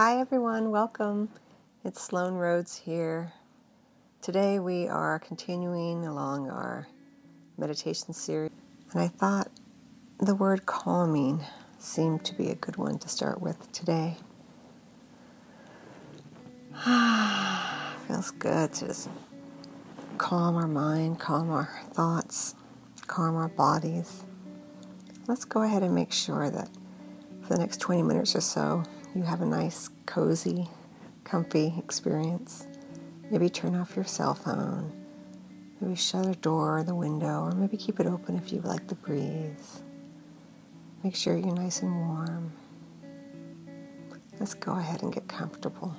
Hi, everyone. Welcome. It's Sloan Rhodes here. Today we are continuing along our meditation series, and I thought the word calming seemed to be a good one to start with today. Feels good to just calm our mind, calm our thoughts, calm our bodies. Let's go ahead and make sure that for the next 20 minutes or so, you have a nice, cozy, comfy experience. Maybe turn off your cell phone. Maybe shut a door or the window, or maybe keep it open if you like the breeze. Make sure you're nice and warm. Let's go ahead and get comfortable.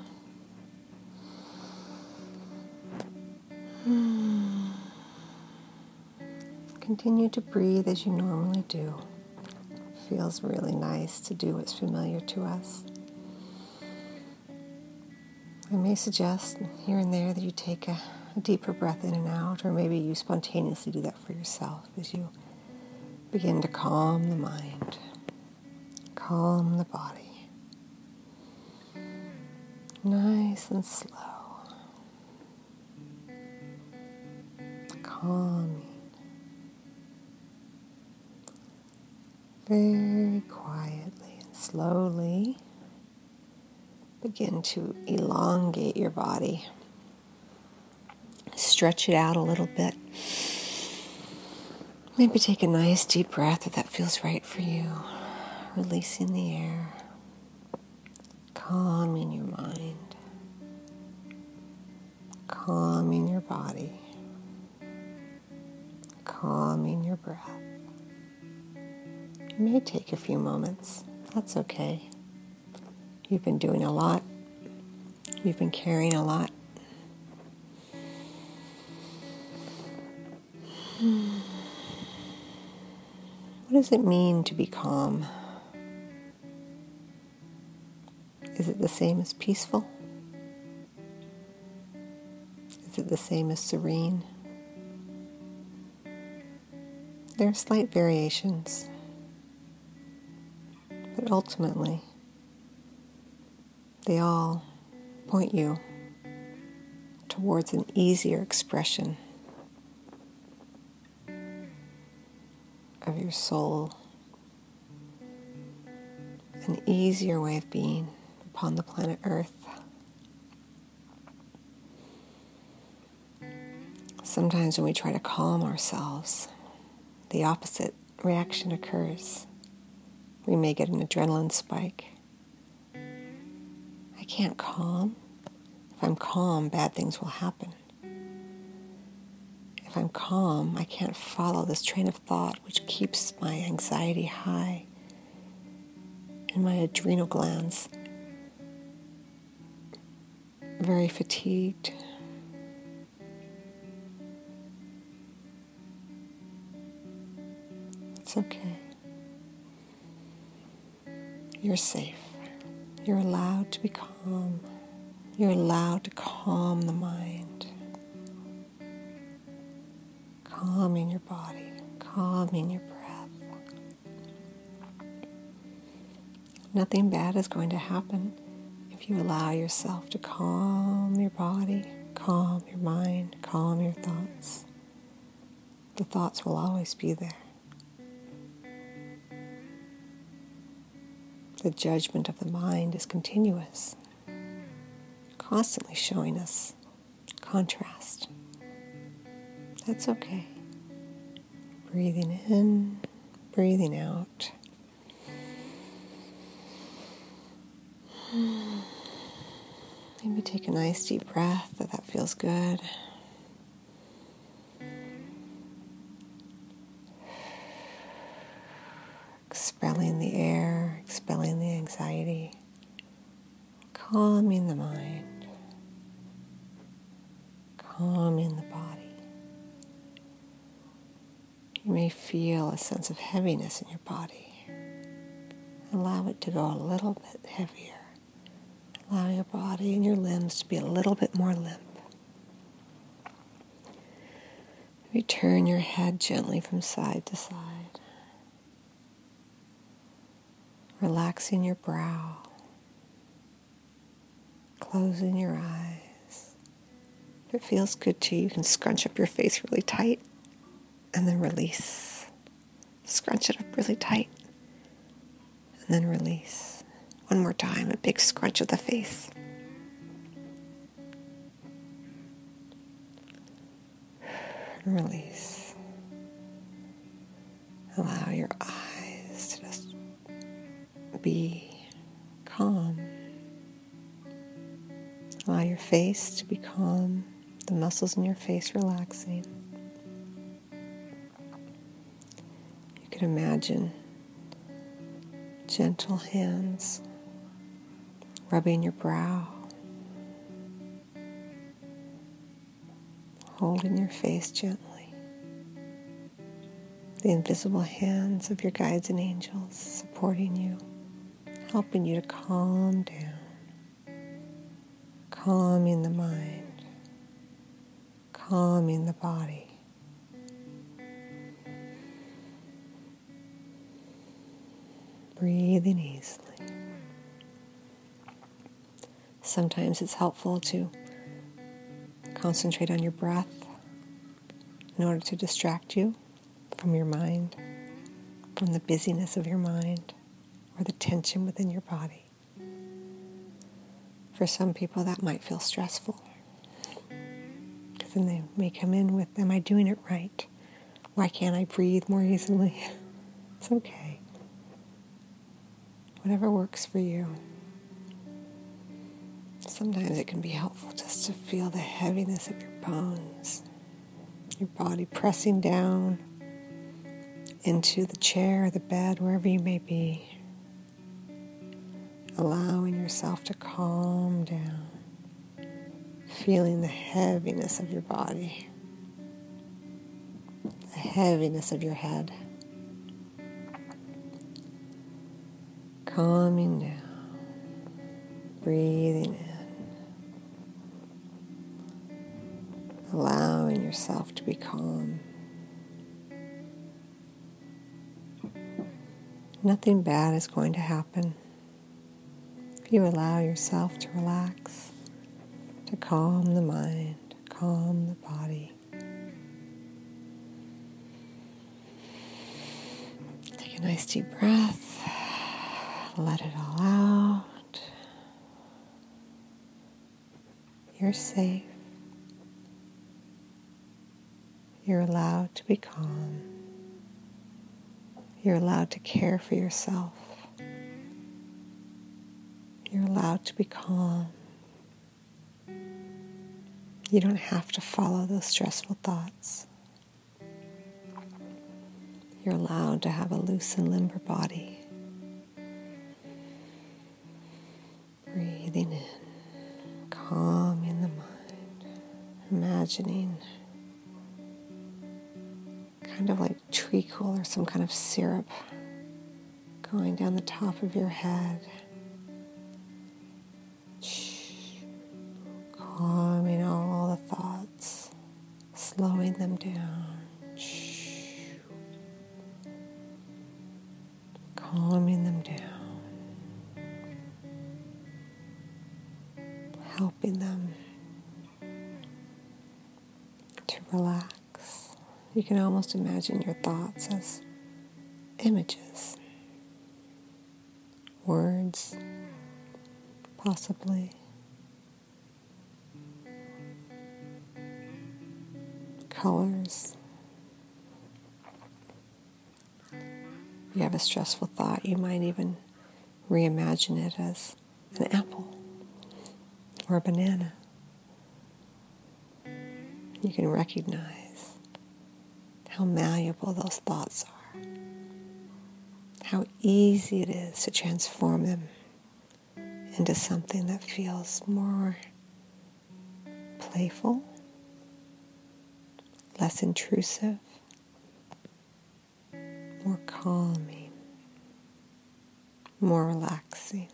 Hmm. Continue to breathe as you normally do. Feels really nice to do what's familiar to us. I may suggest here and there that you take a, deeper breath in and out, or maybe you spontaneously do that for yourself as you begin to calm the mind, calm the body. Nice and slow. Calming. Very quietly and slowly begin to elongate your body. Stretch it out a little bit. Maybe take a nice deep breath if that feels right for you. Releasing the air, calming your mind, calming your body, calming your breath. It may take a few moments. That's okay. You've been doing a lot. You've been carrying a lot. What does it mean to be calm? Is it the same as peaceful? Is it the same as serene? There are slight variations, but ultimately, they all point you towards an easier expression of your soul, an easier way of being upon the planet Earth. Sometimes when we try to calm ourselves, the opposite reaction occurs. We may get an adrenaline spike can't calm. If I'm calm, bad things will happen. If I'm calm, I can't follow this train of thought which keeps my anxiety high and my adrenal glands very fatigued. It's okay. You're safe. You're allowed to be calm. You're allowed to calm the mind. Calming your body, calming your breath. Nothing bad is going to happen if you allow yourself to calm your body, calm your mind, calm your thoughts. The thoughts will always be there. The judgment of the mind is continuous, constantly showing us contrast. That's okay. Breathing in, breathing out. Maybe take a nice deep breath if that feels good. Expelling the air, expelling the anxiety, calming the mind, calming the body. You may feel a sense of heaviness in your body. Allow it to go a little bit heavier. Allow your body and your limbs to be a little bit more limp. Return your head gently from side to side. Relaxing your brow, closing your eyes. If it feels good to you, you can scrunch up your face really tight and then release. Scrunch it up really tight and then release. One more time, a big scrunch of the face. Release. Allow your eyes be calm. Allow your face to be calm, the muscles in your face relaxing. You can imagine gentle hands rubbing your brow, holding your face gently. The invisible hands of your guides and angels supporting you, helping you to calm down, calming the mind, calming the body. breathing easily. Sometimes it's helpful to concentrate on your breath in order to distract you from your mind, from the busyness of your mind, or the tension within your body. For some people, that might feel stressful. Because then they may come in with, Am I doing it right? Why can't I breathe more easily? It's okay whatever works for you. Sometimes it can be helpful just to feel the heaviness of your bones, your body pressing down into the chair, the bed, wherever you may be. Allowing yourself to calm down, feeling the heaviness of your body, the heaviness of your head. calming down, breathing in, allowing yourself to be calm. Nothing bad is going to happen you allow yourself to relax, to calm the mind, calm the body. Take a nice deep breath. Let it all out. You're safe. You're allowed to be calm. You're allowed to care for yourself. You're allowed to be calm. You don't have to follow those stressful thoughts. You're allowed to have a loose and limber body. breathing in, calming the mind, imagining kind of like treacle or some kind of syrup going down the top of your head. Can almost imagine your thoughts as images, words, possibly. Colors. If you have a stressful thought, you might even reimagine it as an apple or a banana. You can recognize how malleable those thoughts are, how easy it is to transform them into something that feels more playful, less intrusive, more calming, more relaxing.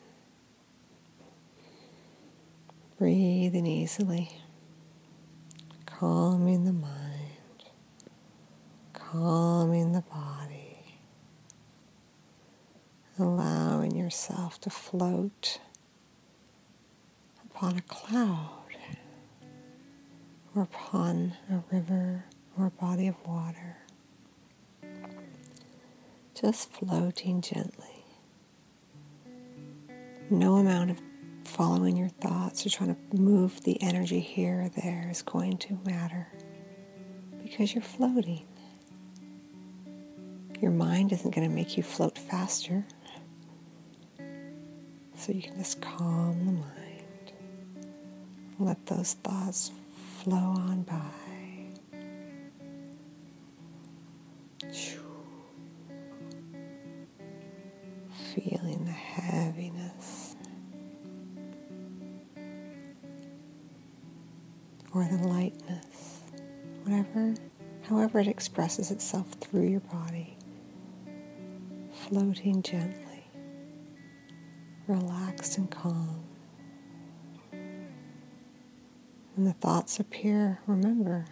Breathing easily, calming the mind, calming the body, allowing yourself to float upon a cloud or upon a river or a body of water, just floating gently. No amount of following your thoughts or trying to move the energy here or there is going to matter because you're floating. Your mind isn't going to make you float faster. So you can just calm the mind. Let those thoughts flow on by. Feeling the heaviness or the lightness, whatever, however it expresses itself through your body, floating gently, relaxed and calm. When the thoughts appear, remember,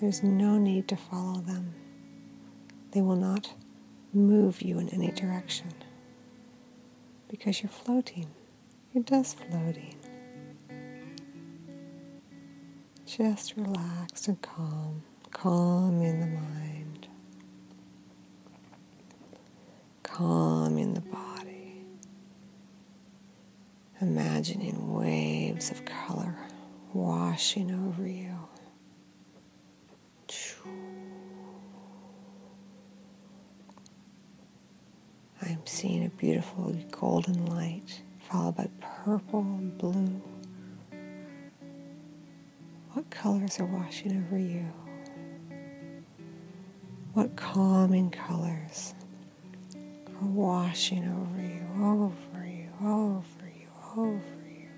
there's no need to follow them. They will not move you in any direction because you're floating. You're just floating. Just relaxed and calm, calm in the mind, calm in the body, imagining waves of color washing over you. I'm seeing a beautiful golden light followed by purple and blue. What colors are washing over you? What calming colors washing over you, over you, over you, over you.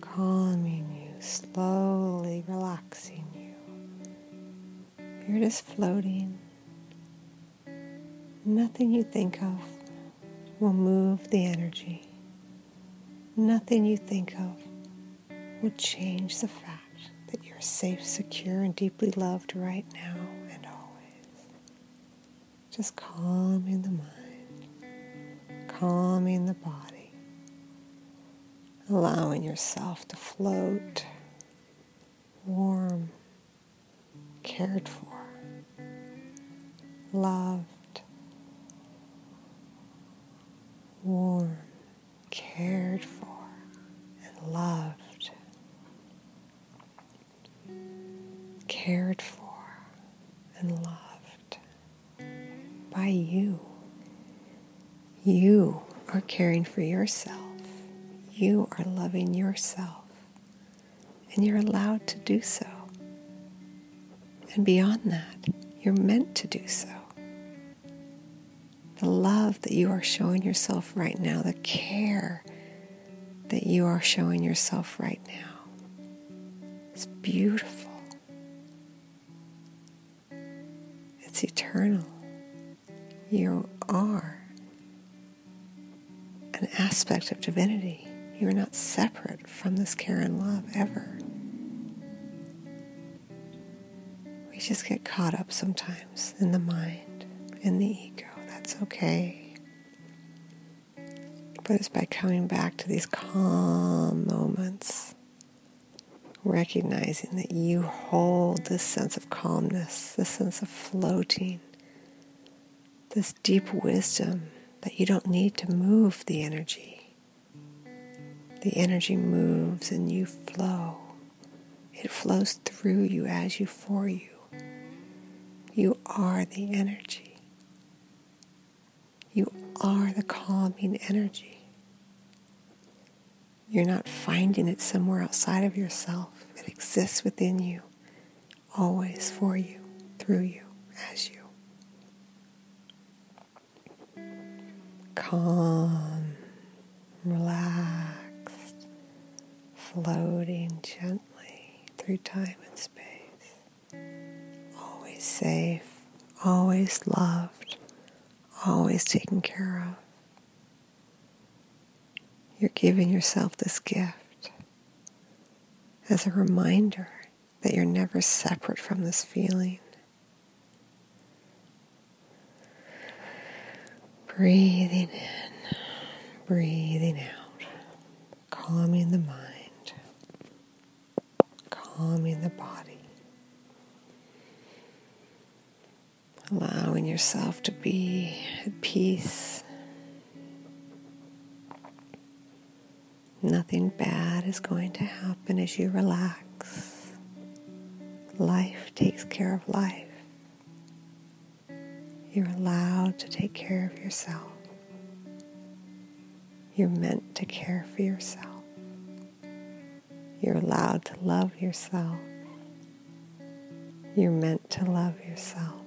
calming you, slowly relaxing you. You're just floating. Nothing you think of will move the energy. Nothing you think of will change the fact that you're safe, secure, and deeply loved right now. Just calming the mind, calming the body allowing yourself to float warm, cared for, loved, warm, cared for, and loved, cared for, by you. You are caring for yourself you are loving yourself, and you're allowed to do so. And beyond that, you're meant to do so. The love that you are showing yourself right now, the care that you are showing yourself right now, is beautiful. It's eternal. You are an aspect of divinity. You are not separate from this care and love ever. We just get caught up sometimes in the mind, in the ego. That's okay. But it's by coming back to these calm moments, recognizing that you hold this sense of calmness, this sense of floating, this deep wisdom that you don't need to move the energy the energy moves and you flow. It flows through you as you for you. You are the energy. You are the calming energy. You're not finding it somewhere outside of yourself. It exists within you, always for you, through you, as you. Calm, relaxed, floating gently through time and space. Always safe, always loved, always taken care of. You're giving yourself this gift as a reminder that you're never separate from this feeling. Breathing in, breathing out. calming the mind, calming the body, allowing yourself to be at peace. Nothing bad is going to happen as you relax. Life takes care of life. You're allowed to take care of yourself. You're meant to care for yourself. You're allowed to love yourself. You're meant to love yourself.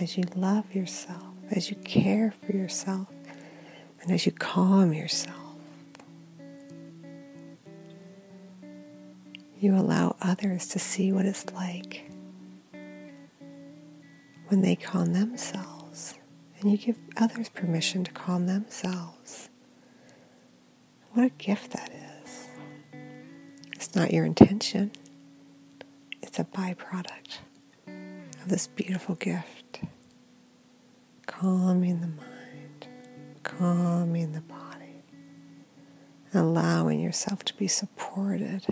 As you love yourself, as you care for yourself, and as you calm yourself, you allow others to see what it's like when they calm themselves, and you give others permission to calm themselves. What a gift that is. It's not your intention, it's a byproduct of this beautiful gift. Calming the mind, calming the body, allowing yourself to be supported.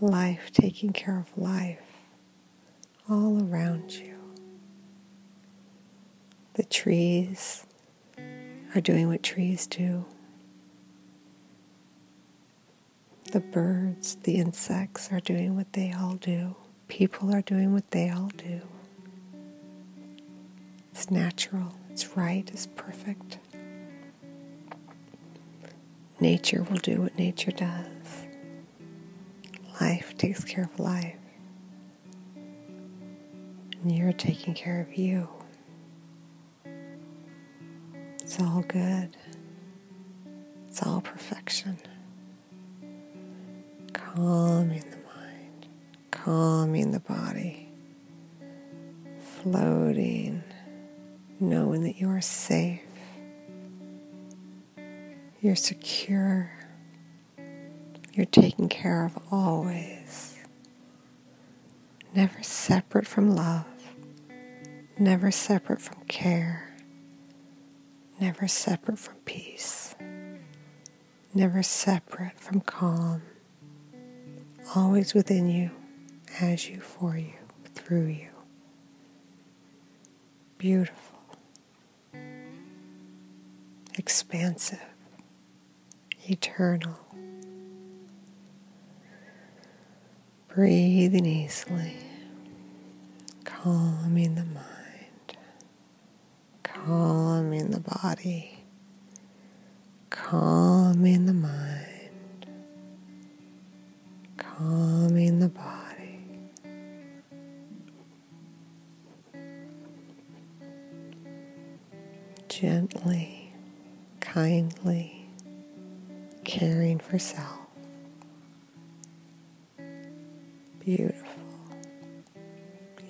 Life taking care of life all around you. The trees are doing what trees do. The birds, the insects are doing what they all do. People are doing what they all do. It's natural, it's right, it's perfect. Nature will do what nature does. Life takes care of life. And you're taking care of you. It's all good. It's all perfection. Calming the mind, calming the body, floating, knowing that you are safe, you're secure, you're taken care of always, never separate from love, never separate from care never separate from peace, never separate from calm, always within you, as you, for you, through you. Beautiful, expansive, eternal. Breathing easily, calming the mind calming the body, calming the mind, calming the body. Gently, kindly caring for self. Beautiful.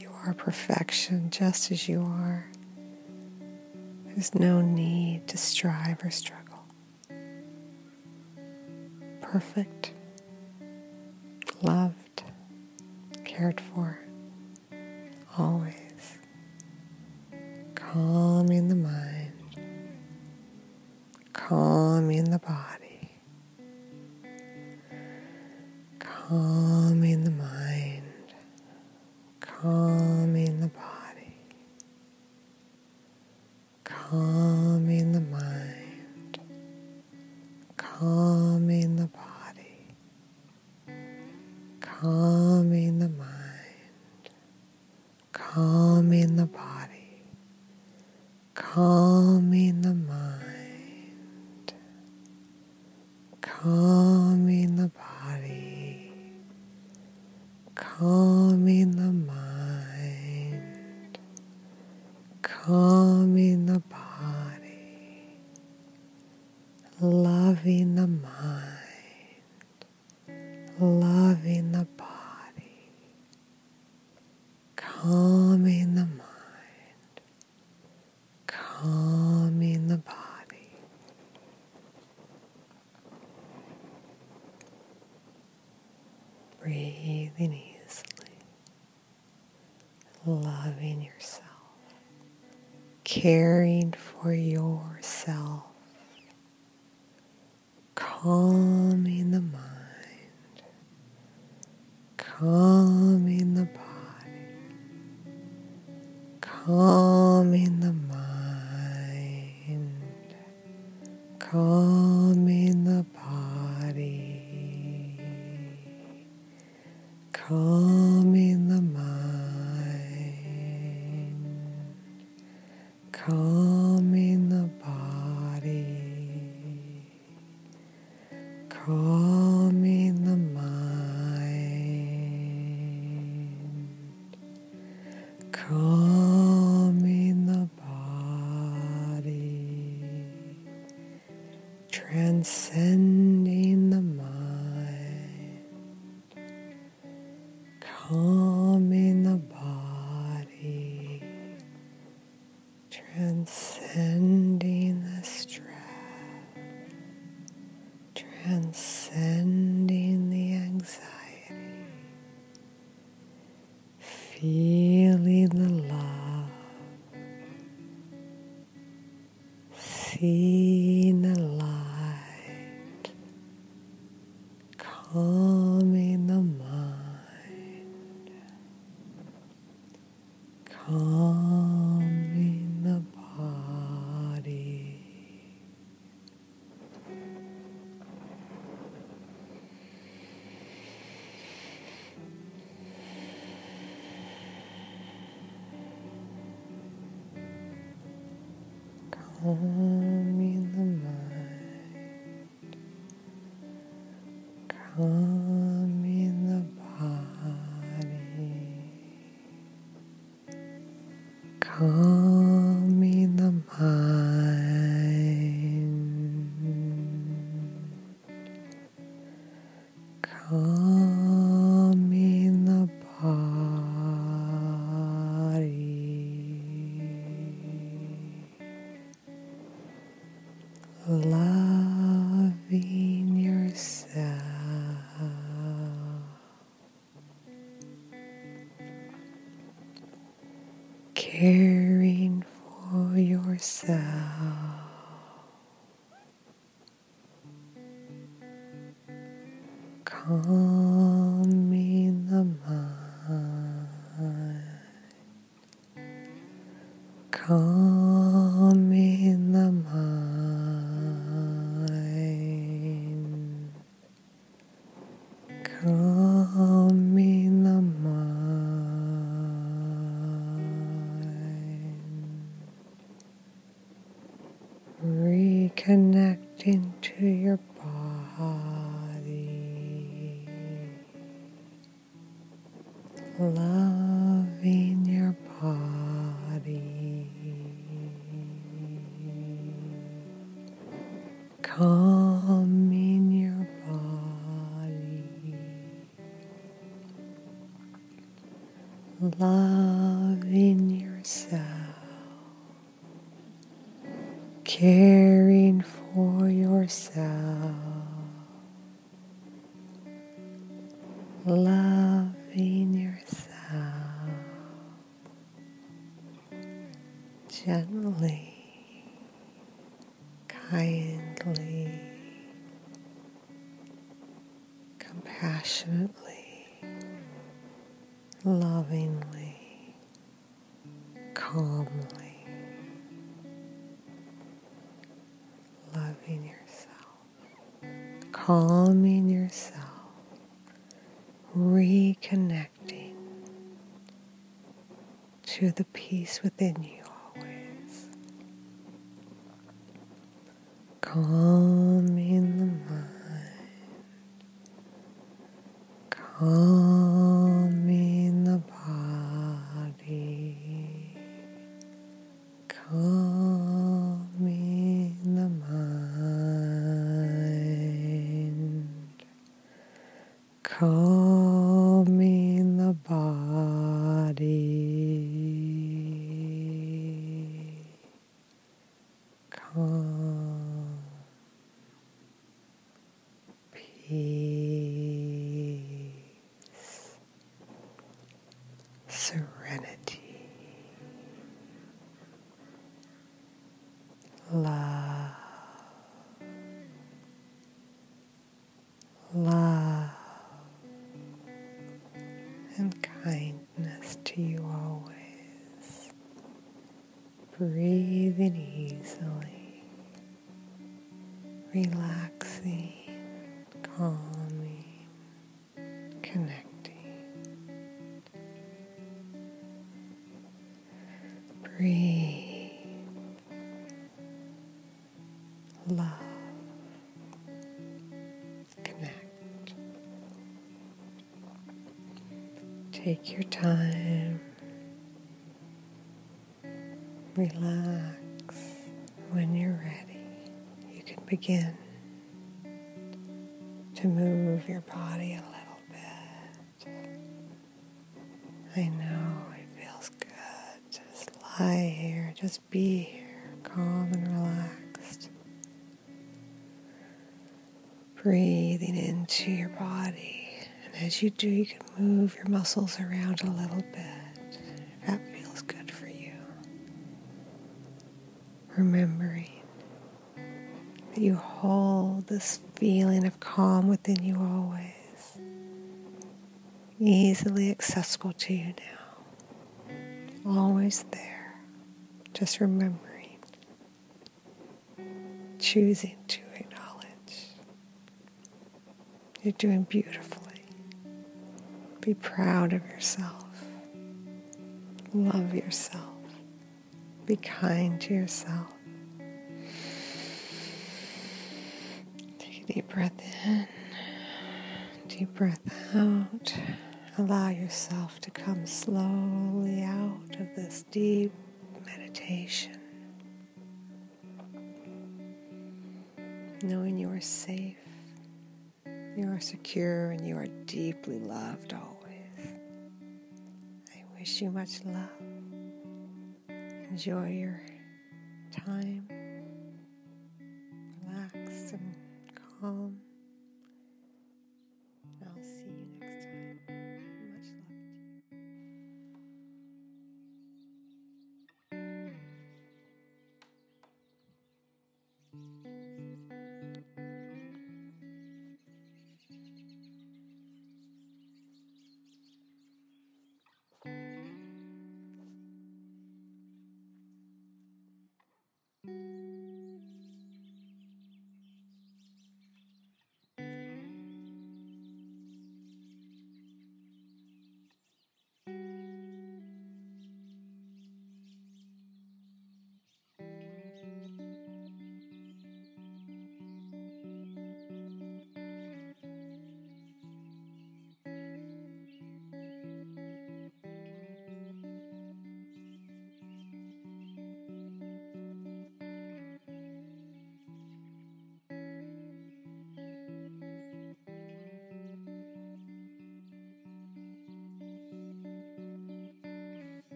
You are perfection just as you are. There's no need to strive or struggle. Perfect, loved, cared for, always. Calming the mind, calming the body, calming the body. Loving the caring for yourself, calming the mind, calming the body, calming the mind, calming the body, calming. Mm-hmm. light. love. intimately, lovingly, calmly, loving yourself, calming yourself, reconnecting to the peace within you always. Calm Oh. love, love, and kindness to you always. Breathing easily, relax. Take your time. Relax. When you're ready, you can begin to move your body a little bit. I know it feels good. Just lie here, just be here, calm and relaxed. Breathing into your body. As you do, you can move your muscles around a little bit. That feels good for you. Remembering that you hold this feeling of calm within you always, easily accessible to you now, always there, just remembering, choosing to acknowledge. You're doing beautifully. Be proud of yourself. Love yourself. Be kind to yourself. Take a deep breath in, deep breath out. Allow yourself to come slowly out of this deep meditation, knowing you are safe, you are secure, and you are deeply loved always. Wish you much love. Enjoy your time, relax and calm.